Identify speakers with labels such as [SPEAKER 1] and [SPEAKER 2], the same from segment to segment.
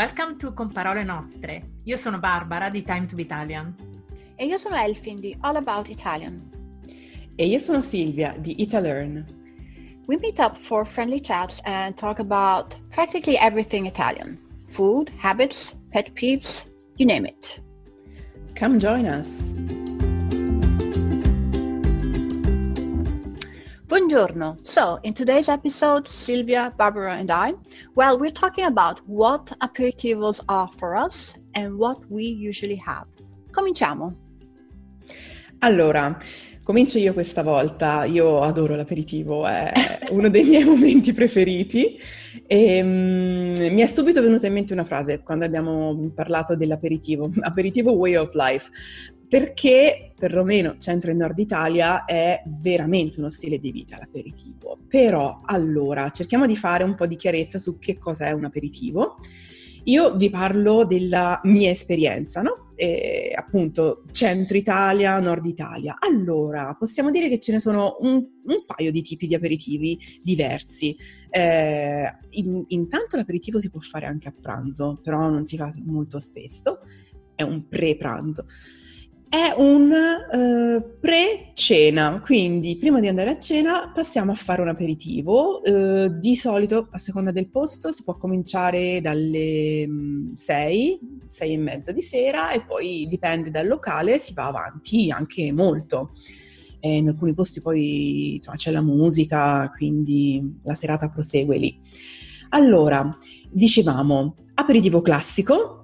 [SPEAKER 1] Welcome to Con Parole Nostre. Io sono Barbara di Time to be Italian.
[SPEAKER 2] E io sono Elfin di All About Italian.
[SPEAKER 3] E io sono Silvia di Italearn.
[SPEAKER 2] We meet up for friendly chats and talk about practically everything Italian. Food, habits, pet peeves, you name it.
[SPEAKER 3] Come join us.
[SPEAKER 2] Buongiorno. So, in today's episode, Silvia, Barbara, and I, well, we're talking about what aperitivos are for us and what we usually have. Cominciamo.
[SPEAKER 3] Allora, comincio io questa volta. Io adoro l'aperitivo, è uno dei miei momenti preferiti. E, um, mi è subito venuta in mente una frase quando abbiamo parlato dell'aperitivo, aperitivo way of life, perché perlomeno centro e nord Italia è veramente uno stile di vita l'aperitivo. Però allora cerchiamo di fare un po' di chiarezza su che cos'è un aperitivo. Io vi parlo della mia esperienza, no? E, appunto, centro Italia, nord Italia. Allora, possiamo dire che ce ne sono un, un paio di tipi di aperitivi diversi. Eh, in, intanto l'aperitivo si può fare anche a pranzo, però non si fa molto spesso, è un pre-pranzo è un uh, pre-cena, quindi prima di andare a cena passiamo a fare un aperitivo. Uh, di solito, a seconda del posto, si può cominciare dalle 6, mm, 6 e mezza di sera e poi dipende dal locale, si va avanti anche molto. E in alcuni posti poi insomma, c'è la musica, quindi la serata prosegue lì. Allora, dicevamo, aperitivo classico,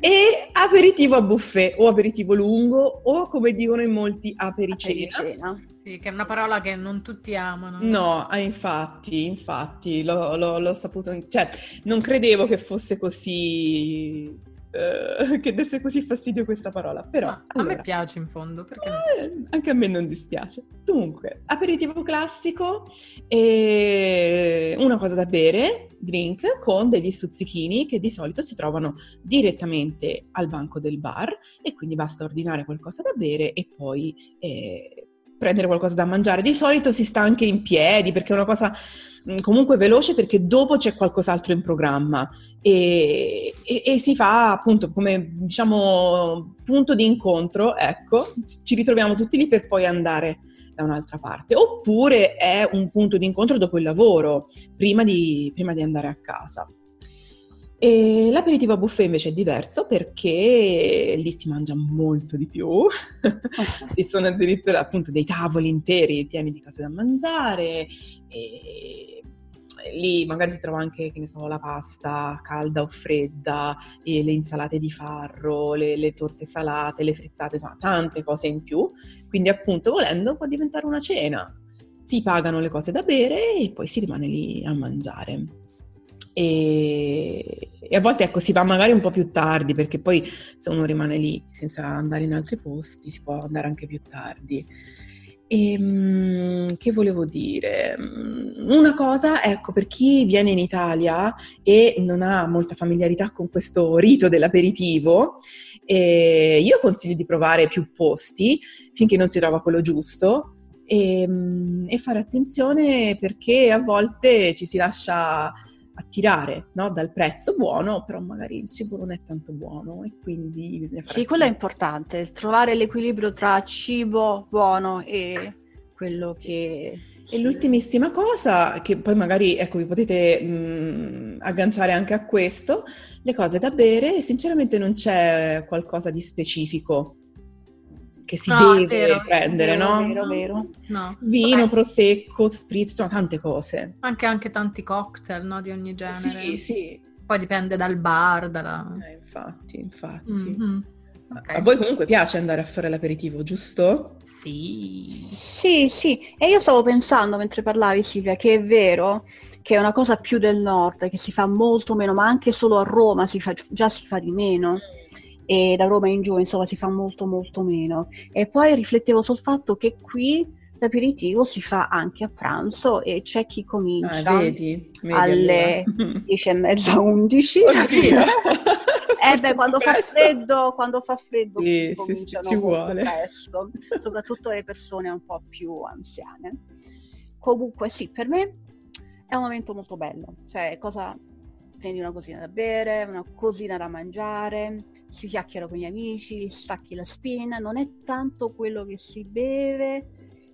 [SPEAKER 3] e aperitivo a buffet o aperitivo lungo o come dicono in molti apericena. apericena.
[SPEAKER 1] Sì, che è una parola che non tutti amano.
[SPEAKER 3] No, ah, infatti, infatti, l'ho, l'ho, l'ho saputo, cioè non credevo che fosse così Uh, che desse così fastidio questa parola. Però
[SPEAKER 1] no, allora, a me piace in fondo, perché
[SPEAKER 3] eh, anche a me non dispiace. Dunque, aperitivo classico e una cosa da bere, drink con degli stuzzichini che di solito si trovano direttamente al banco del bar e quindi basta ordinare qualcosa da bere e poi eh, prendere qualcosa da mangiare. Di solito si sta anche in piedi perché è una cosa mm, comunque veloce perché dopo c'è qualcos'altro in programma e, e, e, si fa appunto come diciamo punto di incontro, ecco, ci ritroviamo tutti lì per poi andare da un'altra parte. Oppure è un punto di incontro dopo il lavoro, prima di, prima di andare a casa. E l'aperitivo a buffet invece è diverso perché lì si mangia molto di più, ci sono addirittura appunto dei tavoli interi pieni di cose da mangiare e lì magari si trova anche, che ne so, la pasta calda o fredda, le insalate di farro, le, le torte salate, le frittate, insomma tante cose in più, quindi appunto volendo può diventare una cena. Si pagano le cose da bere e poi si rimane lì a mangiare. E, e, a volte ecco, si va magari un po' più tardi perché poi se uno rimane lì senza andare in altri posti si può andare anche più tardi. E, ehm, che volevo dire? Mm, una cosa, ecco, per chi viene in Italia e non ha molta familiarità con questo rito dell'aperitivo, eh, io consiglio di provare più posti finché non si trova quello giusto e, ehm, e fare attenzione perché a volte ci si lascia attirare no? dal prezzo buono, però magari il cibo non è tanto buono e quindi bisogna fare...
[SPEAKER 2] Sì, quello è importante, trovare l'equilibrio tra cibo buono e quello che...
[SPEAKER 3] E l'ultimissima cosa, che poi magari ecco, vi potete mh, agganciare anche a questo, le cose da bere, sinceramente non c'è qualcosa di specifico che si no, deve vero, prendere,
[SPEAKER 2] vero,
[SPEAKER 3] no?
[SPEAKER 2] Vero, vero. No.
[SPEAKER 3] Vino, okay. prosecco, spritz, sono tante cose.
[SPEAKER 1] Anche, anche tanti cocktail, no? Di ogni genere.
[SPEAKER 3] Sì, sì.
[SPEAKER 1] Poi dipende dal bar, dalla...
[SPEAKER 3] Eh, infatti, infatti. Mm-hmm. Okay. A voi comunque piace andare a fare l'aperitivo, giusto?
[SPEAKER 1] Sì.
[SPEAKER 2] Sì, sì. E io stavo pensando mentre parlavi, Silvia, che è vero che è una cosa più del nord, che si fa molto meno, ma anche solo a Roma si fa, già si fa di meno. Mm e da Roma in giù insomma si fa molto molto meno e poi riflettevo sul fatto che qui l'aperitivo si fa anche a pranzo e c'è chi comincia
[SPEAKER 3] ah, vedi,
[SPEAKER 2] vedi alle allora. 10 e mezza 11 eh beh, quando fa freddo, quando fa freddo
[SPEAKER 3] sì, sì, ci vuole.
[SPEAKER 2] presto, soprattutto le persone un po' più anziane. Comunque sì, per me è un momento molto bello, cioè cosa prendi una cosina da bere, una cosina da mangiare, si chiacchiera con gli amici, stacchi la spina, non è tanto quello che si beve,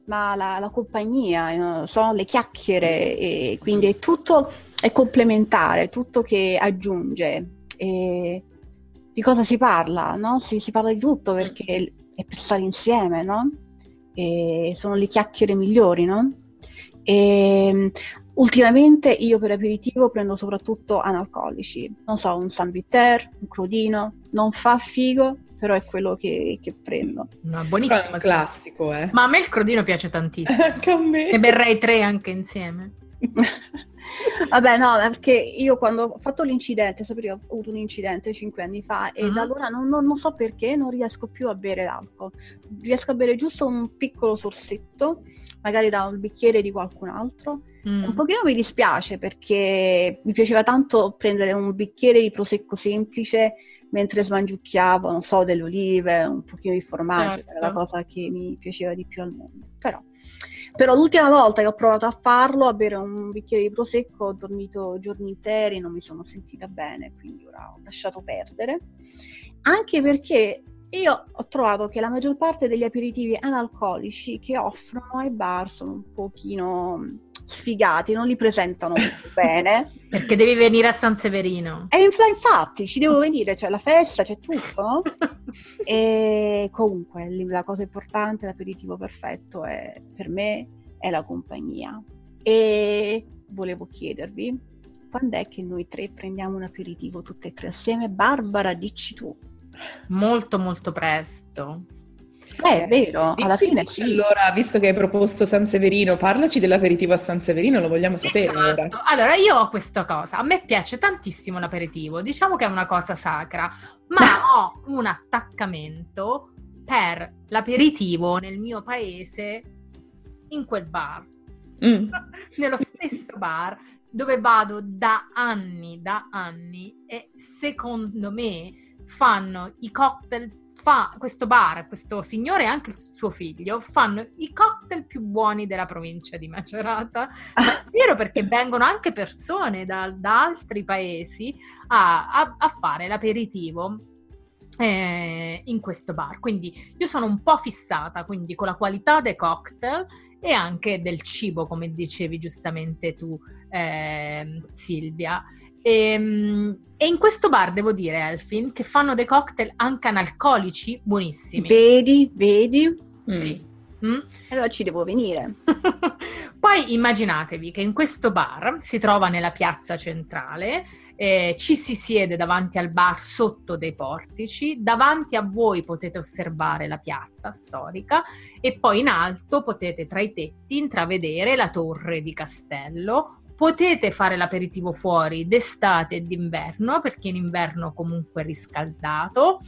[SPEAKER 2] ma la, la compagnia, sono le chiacchiere e quindi è tutto è complementare, tutto che aggiunge. E di cosa si parla? No? Si, si, parla di tutto perché è per stare insieme, no? Sono le chiacchiere migliori, no? E, ultimamente io per aperitivo prendo soprattutto analcolici, non so, un San Bitter, un Crodino, non fa figo, però è quello che, che prendo.
[SPEAKER 1] No, buonissimo. È
[SPEAKER 3] un classico, eh.
[SPEAKER 1] Ma a me il Crodino piace tantissimo.
[SPEAKER 3] anche a me.
[SPEAKER 1] Ne berrei tre anche insieme.
[SPEAKER 2] Vabbè, no, perché io quando ho fatto l'incidente, sapete, ho avuto un incidente cinque anni fa e uh-huh. da allora non, non, non, so perché non riesco più a bere l'alcol. Riesco a bere giusto un piccolo sorsetto, magari da un bicchiere di qualcun altro. Mm. Un pochino mi dispiace perché mi piaceva tanto prendere un bicchiere di prosecco semplice mentre smangiucchiavo, non so, delle olive, un pochino di formaggio, certo. era la cosa che mi piaceva di più al mondo. Però però l'ultima volta che ho provato a farlo, a bere un bicchiere di prosecco, ho dormito giorni interi, non mi sono sentita bene, quindi ora ho lasciato perdere. Anche perché io ho trovato che la maggior parte degli aperitivi analcolici che offrono ai bar sono un pochino sfigati, non li presentano bene.
[SPEAKER 1] Perché devi venire a San Severino.
[SPEAKER 2] E infatti ci devo venire, c'è la festa, c'è tutto, e comunque la cosa importante, l'aperitivo perfetto è, per me è la compagnia. E volevo chiedervi, quando è che noi tre prendiamo un aperitivo tutte e tre assieme? Barbara, dici tu.
[SPEAKER 1] Molto molto presto.
[SPEAKER 2] Eh, è vero, alla fine sì.
[SPEAKER 3] Allora, visto che hai proposto San Severino, parlaci dell'aperitivo a San Severino, lo vogliamo sapere
[SPEAKER 1] esatto. ora. Allora, io ho questa cosa, a me piace tantissimo l'aperitivo, diciamo che è una cosa sacra, ma ho un attaccamento per l'aperitivo nel mio paese in quel bar. Mm. Nello stesso bar dove vado da anni, da anni e secondo me fanno i cocktail, fa questo bar, questo signore e anche il suo figlio, fanno i cocktail più buoni della provincia di Macerata. Ma è vero perché vengono anche persone da, da altri paesi a, a, a fare l'aperitivo eh, in questo bar. Quindi io sono un po' fissata quindi con la qualità dei cocktail e anche del cibo, come dicevi giustamente tu, eh, Silvia. E, ehm, e, in questo bar devo dire, Elfin, che fanno dei cocktail anche analcolici buonissimi.
[SPEAKER 2] Vedi, vedi?
[SPEAKER 1] Sì.
[SPEAKER 2] Mm. mm? Allora ci devo venire.
[SPEAKER 1] Poi immaginatevi che in questo bar si trova nella piazza centrale, eh, ci si siede davanti al bar sotto dei portici, davanti a voi potete osservare la piazza storica e poi in alto potete tra i tetti intravedere la torre di castello Potete fare l'aperitivo fuori d'estate e d'inverno, perché in inverno comunque è riscaldato,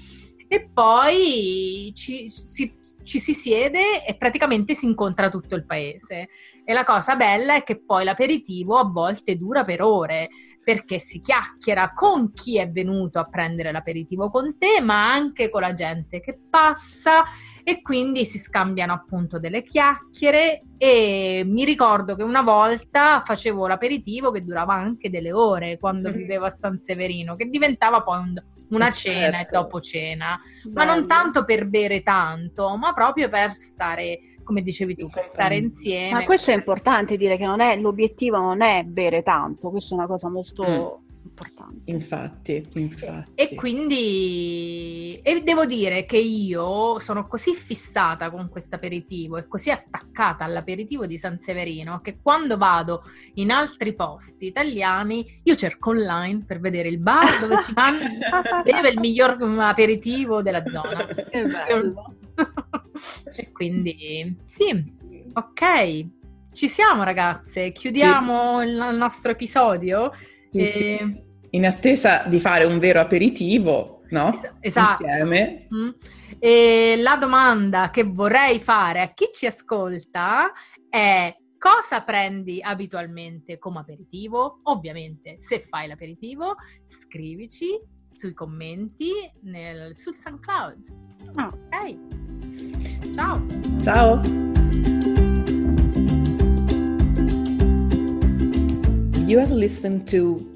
[SPEAKER 1] e poi ci si, ci si siede e praticamente si incontra tutto il paese. E la cosa bella è che poi l'aperitivo a volte dura per ore, perché si chiacchiera con chi è venuto a prendere l'aperitivo con te, ma anche con la gente che passa e quindi si scambiano appunto delle chiacchiere e mi ricordo che una volta facevo l'aperitivo che durava anche delle ore quando mm-hmm. vivevo a San Severino, che diventava poi un, una cena certo. e dopo cena, Bello. ma non tanto per bere tanto, ma proprio per stare come dicevi tu, per stare insieme.
[SPEAKER 2] Ma questo è importante dire che non è, l'obiettivo non è bere tanto, questa è una cosa molto mm importante.
[SPEAKER 3] Infatti, infatti.
[SPEAKER 1] E quindi e devo dire che io sono così fissata con questo aperitivo e così attaccata all'aperitivo di San Severino che quando vado in altri posti italiani io cerco online per vedere il bar dove si mangia beve il miglior aperitivo della zona. Che bello. e quindi sì, ok. Ci siamo ragazze, chiudiamo sì. il nostro episodio.
[SPEAKER 3] Sì, e... sì in attesa di fare un vero aperitivo, no?
[SPEAKER 1] esatto. Insieme. Mm. E la domanda che vorrei fare a chi ci ascolta è cosa prendi abitualmente come aperitivo? Ovviamente, se fai l'aperitivo, scrivici sui commenti nel, sul SoundCloud.
[SPEAKER 2] Ah. Ok.
[SPEAKER 1] Ciao.
[SPEAKER 3] Ciao. You have listened to